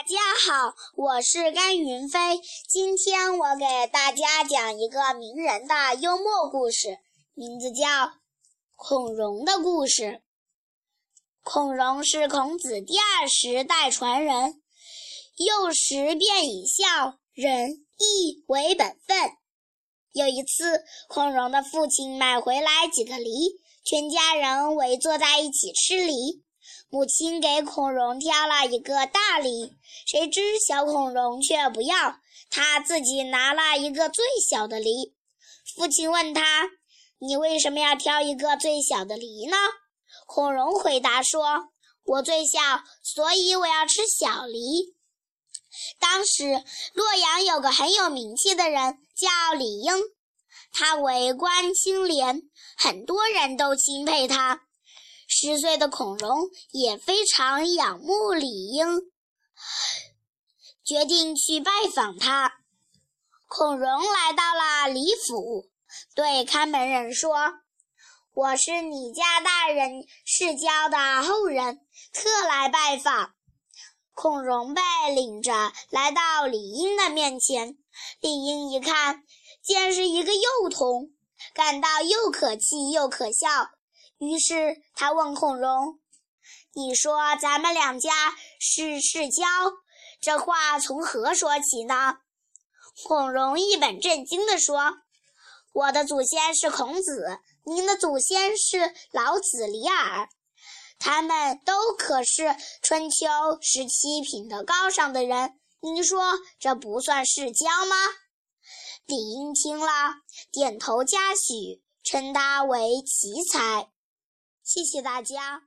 大家好，我是甘云飞。今天我给大家讲一个名人的幽默故事，名字叫《孔融的故事》。孔融是孔子第二十代传人，幼时便以孝、仁、义为本分。有一次，孔融的父亲买回来几个梨，全家人围坐在一起吃梨。母亲给孔融挑了一个大梨，谁知小孔融却不要，他自己拿了一个最小的梨。父亲问他：“你为什么要挑一个最小的梨呢？”孔融回答说：“我最小，所以我要吃小梨。”当时洛阳有个很有名气的人，叫李应，他为官清廉，很多人都钦佩他。十岁的孔融也非常仰慕李英，决定去拜访他。孔融来到了李府，对看门人说：“我是你家大人世交的后人，特来拜访。”孔融被领着来到李英的面前，李英一看，见是一个幼童，感到又可气又可笑。于是他问孔融：“你说咱们两家是世交，这话从何说起呢？”孔融一本正经地说：“我的祖先是孔子，您的祖先是老子、李耳，他们都可是春秋时期品德高尚的人。您说这不算世交吗？”李应听了，点头嘉许，称他为奇才。谢谢大家。